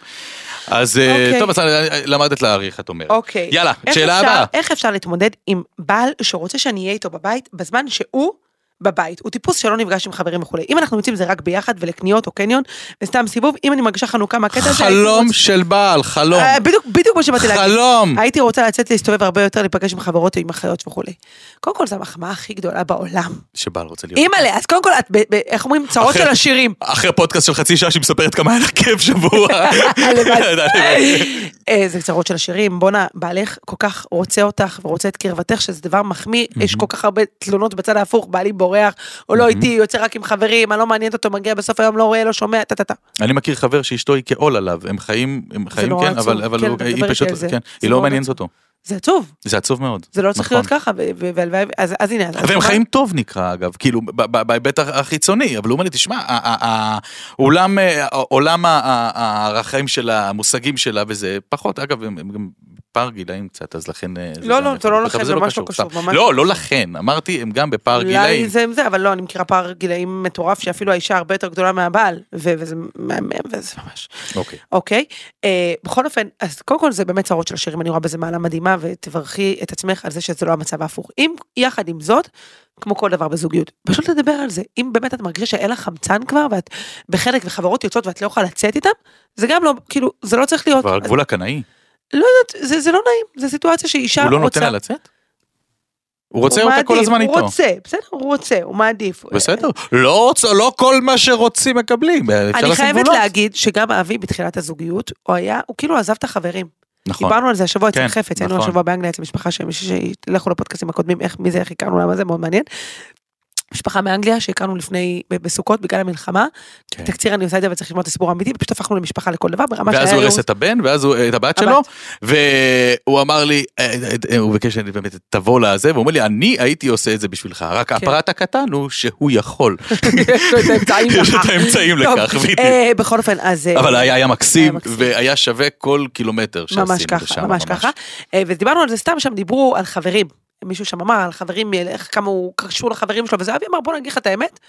אז אה, אוקיי. טוב, אז אה, למדת להעריך, את אומרת. אוקיי. יאללה, איך שאלה הבאה. איך אפשר להתמודד עם בעל שרוצה שאני אהיה איתו בבית, בזמן שהוא בבית, הוא טיפוס שלא נפגש עם חברים וכולי. אם אנחנו יוצאים זה רק ביחד ולקניות או קניון, וסתם סיבוב, אם אני מרגישה חנוכה מהקטע הזה, חלום רוצה- של בעל, חלום. אה, בדיוק, בדיוק מה שבאתי להגיד. חלום. הייתי רוצה לצאת להסתובב הרבה יותר, להיפגש עם חברות או עם אחיות וכולי. קודם כל, זו המחמאה הכי גדולה בעולם. שבעל רוצה להיות. אימא'לה, אז קודם כל, את, ב- ב- איך אומרים, צרות אחרי- של השירים. אחרי פודקאסט של חצי שעה שהיא מספרת כמה היה לה כיף שבוע. הלוואי. אה, זה צרות של השירים, בואנה, בעלך כל כך רוצה אותך ורוצה את קרבתך, שזה דבר מחמיא, יש כל כך הרבה תלונות בצד ההפוך, בעלי בורח, או לא איתי, יוצא רק עם חברים, אני לא מעניינת אותו, מגיע בסוף היום, לא רואה, לא שומע, טה טה טה. אני מכיר חבר שאשתו היא כעול עליו, הם חיים, הם חיים כן. אבל כן, היא פשוט. כן, היא לא מאוד מעניינת. אותו. זה עצוב, זה עצוב מאוד. זה לא צריך נכון. להיות ככה, ו- ו- והלוואי, אז הנה. והם חיים טוב נקרא אגב, כאילו בהיבט החיצוני, אבל הוא אומר לי, תשמע, עולם אה, עולם הערכים של המושגים שלה וזה פחות, אגב, הם גם פער גילאים קצת, אז לכן... לא, לא, יכול זה לא לכן, זה ממש לא קשור, לא, לא לכן, אמרתי, הם גם בפער אולי גילאים. זה עם זה, אבל לא, אני מכירה פער גילאים מטורף, שאפילו האישה הרבה יותר גדולה מהבעל, וזה מהמם, וזה ממש. אוקיי. אוקיי? אה, בכל אופן, אז קודם כל זה באמת צרות של השירים, אני רואה בזה מעלה מדהימה, ותברכי את עצמך על זה שזה לא המצב ההפוך. אם יחד עם זאת, כמו כל דבר בזוגיות, פשוט לדבר על זה. אם באמת את מרגישה שאין לך חמצן כבר, ואת בחלק וחברות יוצאות ואת לא יכולה לצאת איתם, זה גם לא, כאילו, זה לא צריך להיות, כבר הגבול הקנאי, לא יודעת, זה, זה לא נעים, זו סיטואציה שאישה הוא לא רוצה. נותן לה לצאת? הוא רוצה הוא אותה כל מעדיף, הזמן איתו. הוא רוצה, בסדר, הוא רוצה, הוא מעדיף. בסדר, לא רוצה, לא כל מה שרוצים מקבלים, אני חייבת. להגיד שגם אבי בתחילת הזוגיות, הוא היה, הוא כאילו עזב את החברים. נכון. דיברנו על זה השבוע אצל כן, חפץ, היינו נכון. השבוע באנגליה אצל משפחה שמישהי שתלכו לפודקאסטים הקודמים, איך, מי זה, איך הכרנו, למה זה, מאוד מעניין. משפחה מאנגליה שהכרנו לפני, בסוכות בגלל המלחמה. כן. תקציר אני עושה את זה וצריך ללמוד את הסיפור האמיתי, ופשוט הפכנו למשפחה לכל דבר, ברמה ואז שהיה הוא הרס את הבן, ואז הוא- את הבת. שלו, והוא אמר לי, אה, אה, הוא ביקש שאני באמת תבוא לזה, והוא אומר לי, אני הייתי עושה את זה בשבילך, רק הפרט הקטן הוא שהוא יכול. יש לו את האמצעים לכך. אה, בכל אופן, אז... אה, אבל היה מקסים, היה מקסים. והיה שווה כל קילומטר שעשינו ממש ככה, ממש ככה. אה, ודיברנו על זה סתם, שם דיברו על חברים. מישהו שם אמר על חברים, איך כמה הוא קשור לחברים שלו, וזה אבי אמר, בוא נגיד לך את האמת,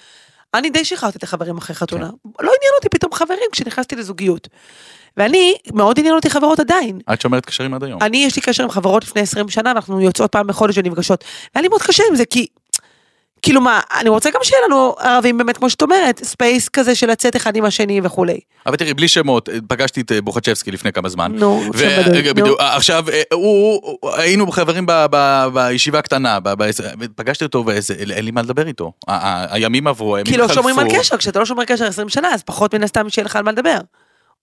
אני די שחררתי את החברים אחרי חתונה. כן. לא עניין אותי פתאום חברים כשנכנסתי לזוגיות. ואני, מאוד עניין אותי חברות עדיין. את שומרת קשרים עד היום. אני, יש לי קשר עם חברות לפני 20 שנה, אנחנו יוצאות פעם בחודש ונפגשות. והיה לי מאוד קשה עם זה, כי... כאילו מה, אני רוצה גם שיהיה לנו ערבים באמת, כמו שאת אומרת, space כזה של לצאת אחד עם השני וכולי. אבל תראי, בלי שמות, פגשתי את אה, בוחצ'בסקי לפני כמה זמן. נו, ו- שם בדוי, נו. בדיוק, עכשיו, אה, הוא, היינו חברים ב- ב- בישיבה הקטנה, ב- ב- פגשתי אותו ואיזה, אין לי מה לדבר איתו. הימים עברו, הימים לא חלפו. שומרים על קשר, כשאתה לא שומר קשר 20 שנה, אז פחות מן הסתם שיהיה לך על מה לדבר.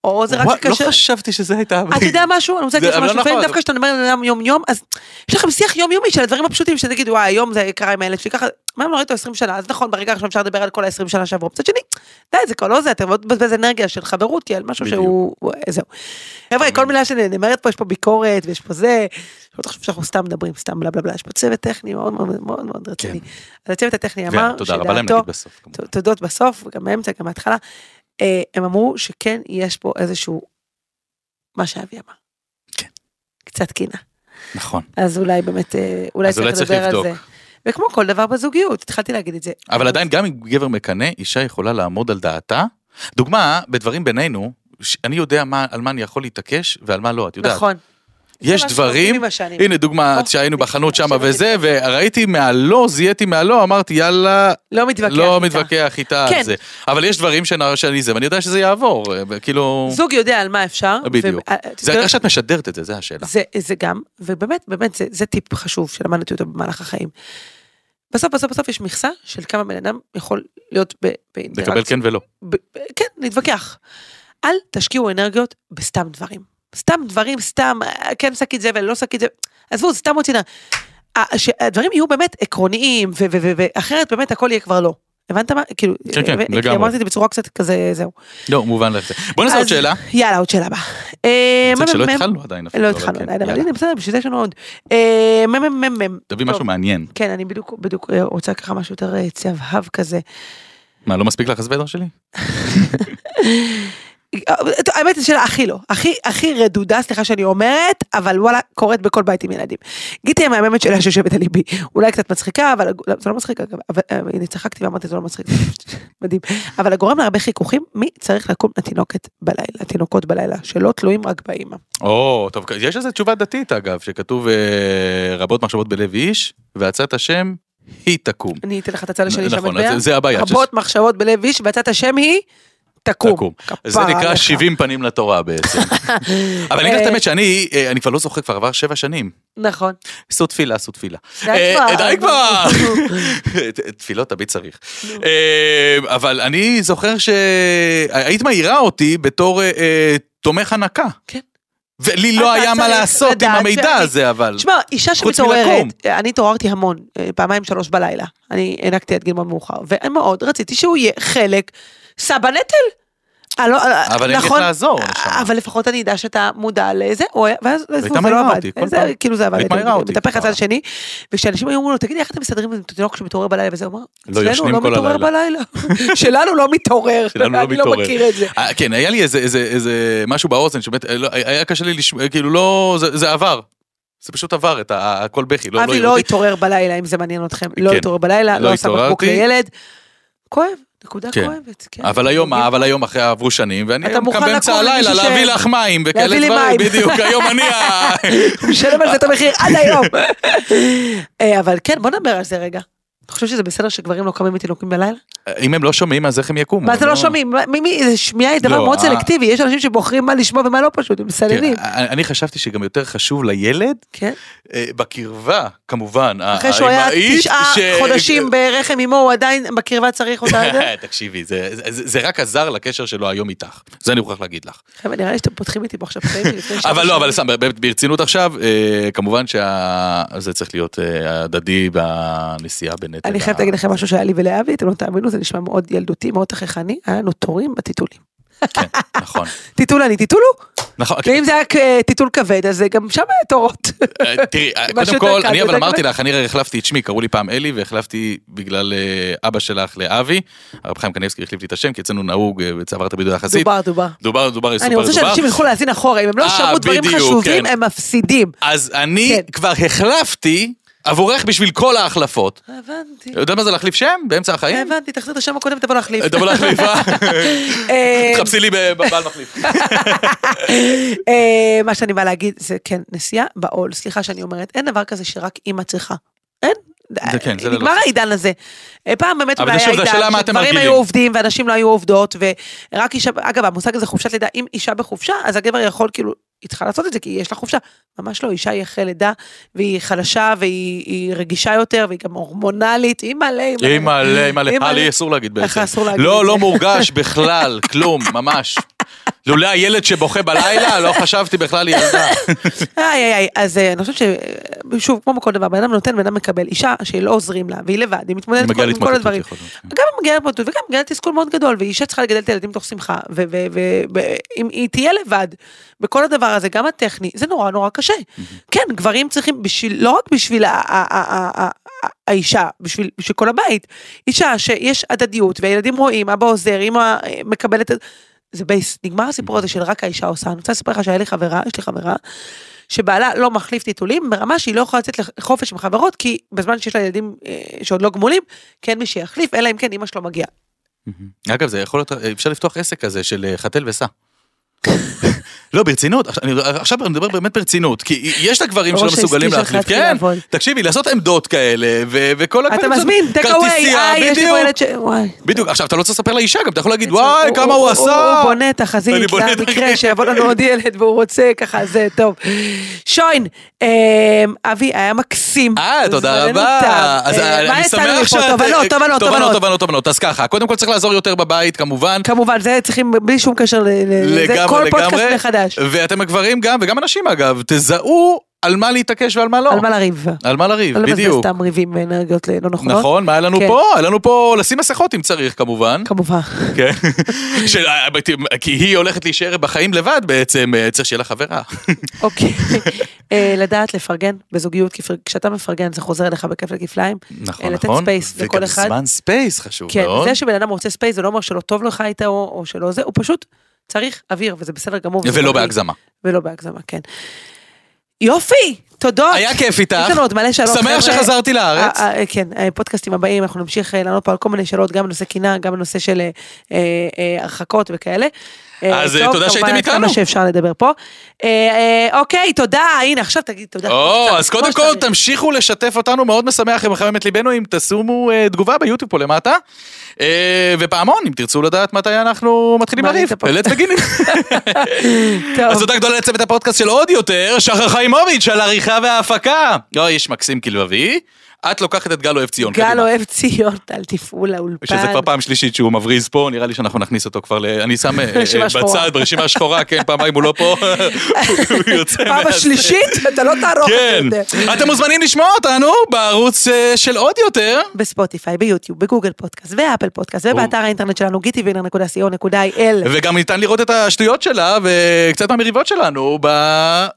או זה רק וואי, לא. חשבתי שזה הייתה... אתה יודע משהו? אני רוצה להגיד לך משהו, לפעמים. דווקא כשאתה מדבר על אדם יום יום, אז יש לכם שיח יום יומי של הדברים הפשוטים, שתגיד וואי היום זה קרה עם הילד שלי ככה, מה אם לא ראית אותו 20 שנה, אז נכון ברגע עכשיו אפשר לדבר על כל ה-20 שנה שעברו, מצד שני, די זה כבר לא זה, אתם עוד מבזבז אנרגיה של חברות, על משהו. שהוא, הוא- זהו. חבר'ה כל מילה שנאמרת פה יש פה ביקורת ויש פה זה, שלא תחשוב שאנחנו סתם מדברים, סתם בלה בלה בלה, יש פה צוות טכני מאוד מאוד מאוד מאוד רציני. אז הצוות הטכני אמר, תודה רבה להם שדעתו- נגיד בסוף. תודות בסוף, גם באמצע, גם בהתחלה. אה, הם אמרו שכן, יש פה איזשהו, מה שאבי אמר. כן. קצת קינה. נכון. אז אולי באמת, אה, אולי צריך לדבר על. זה. וכמו כל דבר בזוגיות, התחלתי להגיד את זה. אבל עדיין, גם אם גבר מקנא, אישה יכולה לעמוד על דעתה. דוגמה, בדברים בינינו, אני יודע מה, על מה אני יכול להתעקש ועל מה לא, את יודעת. נכון. יש דברים. הנה דוגמה, או, שהיינו הנה, בחנות שם וזה, וראיתי מהלא, זיהיתי מהלא, אמרתי יאללה, לא מתווכח לא איתה. מתווכח איתה כן. על זה. אבל יש דברים שאני זה, ואני יודע שזה יעבור, כאילו... זוג יודע על מה אפשר. בדיוק. אה, זה איך שאת משדרת את זה, זה השאלה. זה, זה גם, ובאמת, באמת, זה, זה טיפ חשוב שלמדתי אותו במהלך החיים. בסוף, בסוף, בסוף יש מכסה של כמה בן אדם יכול להיות באינטראקציה. לקבל כן ולא. כן, להתווכח. אל תשקיעו אנרגיות בסתם דברים. סתם דברים, סתם, אה, כן שקית זבל, לא שקית זבל, עזבו, זה סתם עוד. ה- שהדברים יהיו באמת עקרוניים, ואחרת באמת הכל יהיה כבר לא. הבנת מה? כאילו, כן, כן, ו- כי לגמרי. אמרתי את זה בצורה קצת כזה, זהו. לא, מובן לך. בוא נעשה עוד שאלה. יאללה, עוד שאלה הבאה. אה, מצחיק שלא התחלנו עדיין. לא התחלנו כן, עדיין, אבל. הנה, בסדר, בשביל זה יש לנו עוד. אה, מ- מ- מ- מ- תביא משהו מעניין. כן, אני בדיוק, אה, רוצה ככה משהו יותר אה, צהבהב כזה. מה, לא מספיק לך הסוודר שלי? האמת היא שאלה הכי לא, הכי הכי רדודה, סליחה שאני אומרת, אבל וואלה, קורית בכל בית עם ילדים. גיטי המהממת שלה שיושבת על ליבי, אולי קצת מצחיקה, אבל לא, זה לא מצחיק אבל אה, הנה צחקתי ואמרתי זה לא מצחיק, מדהים. אבל הגורם להרבה חיכוכים, מי צריך לקום לתינוקת בלילה, תינוקות בלילה, שלא תלויים רק באמא. או, טוב, יש איזה תשובה דתית אגב, שכתוב אה, רבות מחשבות בלב איש, ועצת השם, היא תקום. אני אתן לך את הצד השני שם נכון, מטבע. אז זה הבעיה. רבות מחשבות בלב איש, ועצת השם היא תקום. תקום. זה נקרא עליך. 70 פנים לתורה בעצם. אבל אני אגיד לך את האמת שאני, אה, אני כבר לא זוכר, כבר עבר שבע שנים. נכון. עשו תפילה, עשו תפילה. די אה, כבר. די כבר. תפילות תמיד צריך. אה, אבל אני זוכר שהיית מעירה אותי בתור אה, אה, תומך הנקה. כן. ולי לא היה מה לעשות עם המידע הזה, אבל... תשמע, אישה שמתעוררת. אני התעוררתי המון, אה, פעמיים שלוש בלילה. אני הענקתי עד גיל מאוד מאוחר, ומאוד רציתי שהוא יהיה חלק, סע בנטל. אה, לא, אה, אבל אני נכון, צריך לעזור, נשמה. אבל לפחות אני אדע שאתה מודע לזה, ואז זה לא עבד. זה-. כאילו זה עבד. מתהפך הצד השני, וכשאנשים היו אומרים לו, תגידי, איך אתם מסתדרים עם תינוק שמתעורר בלילה וזה, הוא אמר, לא אצלנו לא מתעורר הלילה." בלילה. שלנו לא מתעורר, לא אני לא. מכיר את זה. אה, כן, היה לי איזה, משהו באוזן שבאמת, היה קשה לי לשמוע, כאילו לא, זה, עבר. זה פשוט עבר את הכל בכי, לא, אבי לא. התעורר בלילה, אם זה מעניין אתכם. לא כן. התעורר בלילה, לא עשה בקבוק. לילד. כואב, נקודה כן. כואבת. כן. אבל היום, נוגעים אבל. היום אחרי עברו שנים, ואני היום קם באמצע הלילה להביא לך מים וכאלה להביא לי דברים, מים. בדיוק, היום אני ה... משלם על זה את המחיר עד היום. אה, אבל כן, בוא נדבר על זה רגע. אתה חושב שזה בסדר שגברים לא קמים מתינוקים בלילה? אם הם לא שומעים, אז איך הם יקומו? מה זה הם לא שומעים? שמיעה היא דבר לא, מאוד אה. סלקטיבי, יש אנשים שבוחרים מה לשמוע ומה לא פשוט, הם כן, מסננים. אני חשבתי שגם יותר חשוב לילד, כן. אה, בקרבה, כמובן, אחרי שהוא היה תשעה חודשים ברחם אמו, הוא עדיין בקרבה צריך אותה. תקשיבי, זה- רק עזר לקשר שלו היום איתך, זה אני מוכרח להגיד לך. חבר'ה, נראה לי שאתם פותחים איתי פה עכשיו אבל לא, אבל. סתם, ברצינות עכשיו, אה, כמובן שזה צריך להיות אה, הדדי בנסיעה בנטל. אני חייבת להגיד לכם משהו שהיה לי ולאבי, אתם לא תאמינו, זה נשמע מאוד ילדותי, מאוד תככני, היה לנו תורים בטיטולים. כן, נכון. טיטול אני, טיטולו, נכון, ואם זה היה טיטול כבד, אז גם שם היה תורות. אה, תראי, אה, קודם כל, אני אבל אמרתי. לך, אני החלפתי את שמי, קראו לי פעם אלי, והחלפתי בגלל אה, אבא שלך לאבי. הרב חיים קניבסקי החליף לי את השם, כי אצלנו נהוג, אה, עברת בידוד יחסית. דובר, דובר. דובר, דובר, אני סופר רוצה דובר. שאנשים ילכו להאזין אחורה, אם הם לא שמעו דברים חשובים, כן. הם מפסידים. אז אני כן. כבר החלפתי עבורך בשביל כל ההחלפות. הבנתי. יודע מה זה להחליף שם באמצע החיים? הבנתי, תחזיר את השם הקודם ותבוא להחליף. תבוא להחליף, אה? אה, תחפשי לי בבעל מחליף. אה, מה שאני באה להגיד זה כן, נסיעה בעול, סליחה שאני אומרת, אין דבר כזה שרק אימא צריכה. אין, זה כן, זה ללא נגמר. העידן הזה. אה, פעם באמת אולי עידן מרגילים. היו עובדים ואנשים לא היו עובדות, ורק אישה, אגב, המושג הזה חופשת לידה, אם אישה בחופשה, אז הגבר יכול כאילו, היא צריכה לעשות את זה כי יש לה חופשה. ממש לא, אישה היא אחרי לידה, והיא חלשה, והיא היא רגישה יותר, והיא גם הורמונלית, היא מלא, היא מלא, היא מלא, היא אה, מלא. לי אסור להגיד לך בעצם. אסור להגיד לא, לא. מורגש בכלל, כלום, ממש. לולא הילד שבוכה בלילה, לא חשבתי בכלל ילדה. איי איי איי, אז אה, אני חושבת ששוב, כמו בכל דבר, בן אדם נותן, בן אדם מקבל. אישה שלא עוזרים לה, והיא לבד, היא מתמודדת עם כל הדברים. כן. גם מגיעה להתמודדות וגם מגיעה לתסכול מאוד גדול, ואישה צריכה לגדל את הילדים תוך שמחה, ואם היא תהיה לבד בכל הדבר הזה, גם הטכני, זה נורא נורא קשה. כן, גברים צריכים, לא רק בשביל האישה, בשביל, בשביל כל הבית. אישה שיש הדדיות, והילדים רואים, אבא עוזר, אמא מקבלת... זה בייס, נגמר הסיפור הזה של רק האישה עושה. אני רוצה לספר לך שהיה לי חברה, יש לי חברה, שבעלה לא מחליף טיטולים, ברמה שהיא לא יכולה לצאת לחופש עם חברות, כי בזמן שיש לה ילדים אה, שעוד לא גמולים, כן מי שיחליף, אלא אם כן אמא שלו מגיעה. אגב, זה יכול להיות, אפשר לפתוח עסק כזה של אה, חתל ושא. לא, ברצינות, עכשיו אני- מדבר באמת ברצינות, כי יש לגברים שלא ראש העסקי מסוגלים להחליף, כן. תקשיבי, לעשות עמדות כאלה, וכל אתה הגברים מזמין, טק אווי, אה, יש לי פה ילד ש... וואי. בדיוק, עכשיו אתה לא צריך לספר לאישה, גם אתה יכול להגיד, וואי, כמה הוא עשה, הוא בונה את החזית, את למקרה. שיבוא לנו עוד ילד והוא רוצה ככה, זה טוב. שוין, אה, אבי, היה מקסים. אה, תודה רבה. אז אה, אני שמח מפה? שאת... תובנות, תובנות, תובנות, תובנות. תובנות. אז ככה, קודם כל צריך לעזור יותר בבית, כמובן. כמובן, זה צריכים בלי שום קשר לזה, כל פודקאסט לגמרי. מחדש. ואתם הגברים גם, וגם הנשים אגב, תזהו על מה להתעקש ועל מה לא. על מה לריב. על מה לריב, לא לבזבז בדיוק. סתם ריבים ואנרגיות לא נכונות. נכון, מה היה לנו כן. פה? היה לנו פה לשים מסכות אם צריך כמובן. כמובן. כן. של- כי היא הולכת להישאר בחיים לבד בעצם, אה, צריך שיהיה לה חברה. אוקיי. אה, לדעת לפרגן בזוגיות, כי כשאתה מפרגן זה חוזר אליך בכיף לכפליים. נכון, לתת נכון. space לכל וגם אחד. זמן space חשוב כן, מאוד. זה שבן אדם רוצה space זה לא אומר שלא טוב לך איתה או או שלא זה, הוא פשוט צריך אוויר וזה בסדר גמור. ולא. בהגזמה. ולא בהגזמה, כן. יופי, תודות. היה כיף איתך. יש לנו עוד מלא שאלות. שמח. שחזרתי לארץ. אה, אה, כן, אה, פודקאסטים הבאים, אנחנו נמשיך לענות פה על כל מיני שאלות, גם בנושא קינה, גם בנושא של הרחקות וכאלה. אז, טוב, תודה שהייתם איתנו. כמה שאפשר לדבר פה. אה, אה, אוקיי, תודה, הנה עכשיו תגיד תודה. או, אז קודם כל. תמשיכו לשתף אותנו, מאוד משמח עם אחרי אמת ליבנו, אם תשימו אה, תגובה ביוטיוב פה למטה. ופעמון, אם תרצו לדעת מתי אנחנו מתחילים לריב. את. אלת וגינים. אז תודה גדולה לצוות הפודקאסט של עוד יותר, שחר חיימוביץ' על העריכה וההפקה. אוי, איש מקסים כלבבי. את לוקחת את גל אוהב ציון. גל קדימה. אוהב ציון על תפעול האולפן. שזה כבר פעם שלישית שהוא מבריז פה, נראה לי שאנחנו נכניס אותו כבר ל... אני שם אה, אה, שחורה. בצד, ברשימה השחורה, כן, פעמיים הוא לא פה. הוא יוצא פעם השלישית? אתה לא תערוך כן. את זה. אתם מוזמנים לשמוע אותנו בערוץ אה, של עוד יותר. בספוטיפיי, ביוטיוב, בגוגל פודקאסט ואפל פודקאסט ובאתר האינטרנט שלנו גיטיווינר.co.il וגם ניתן לראות את השטויות שלה וקצת מהמריבות שלנו ב...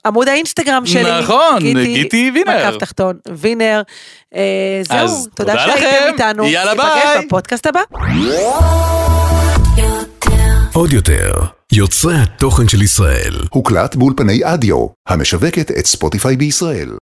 עמוד האינסטגרם שלי. נכון, גיטי וינר. אה, אז זהו, תודה תודה לכם. שהייתם איתנו. יאללה, ניפגש ביי. בפודקאסט הבא. עוד יותר, יוצרי התוכן של ישראל. הוקלט באולפני אדיו, המשווקת את ספוטיפיי בישראל.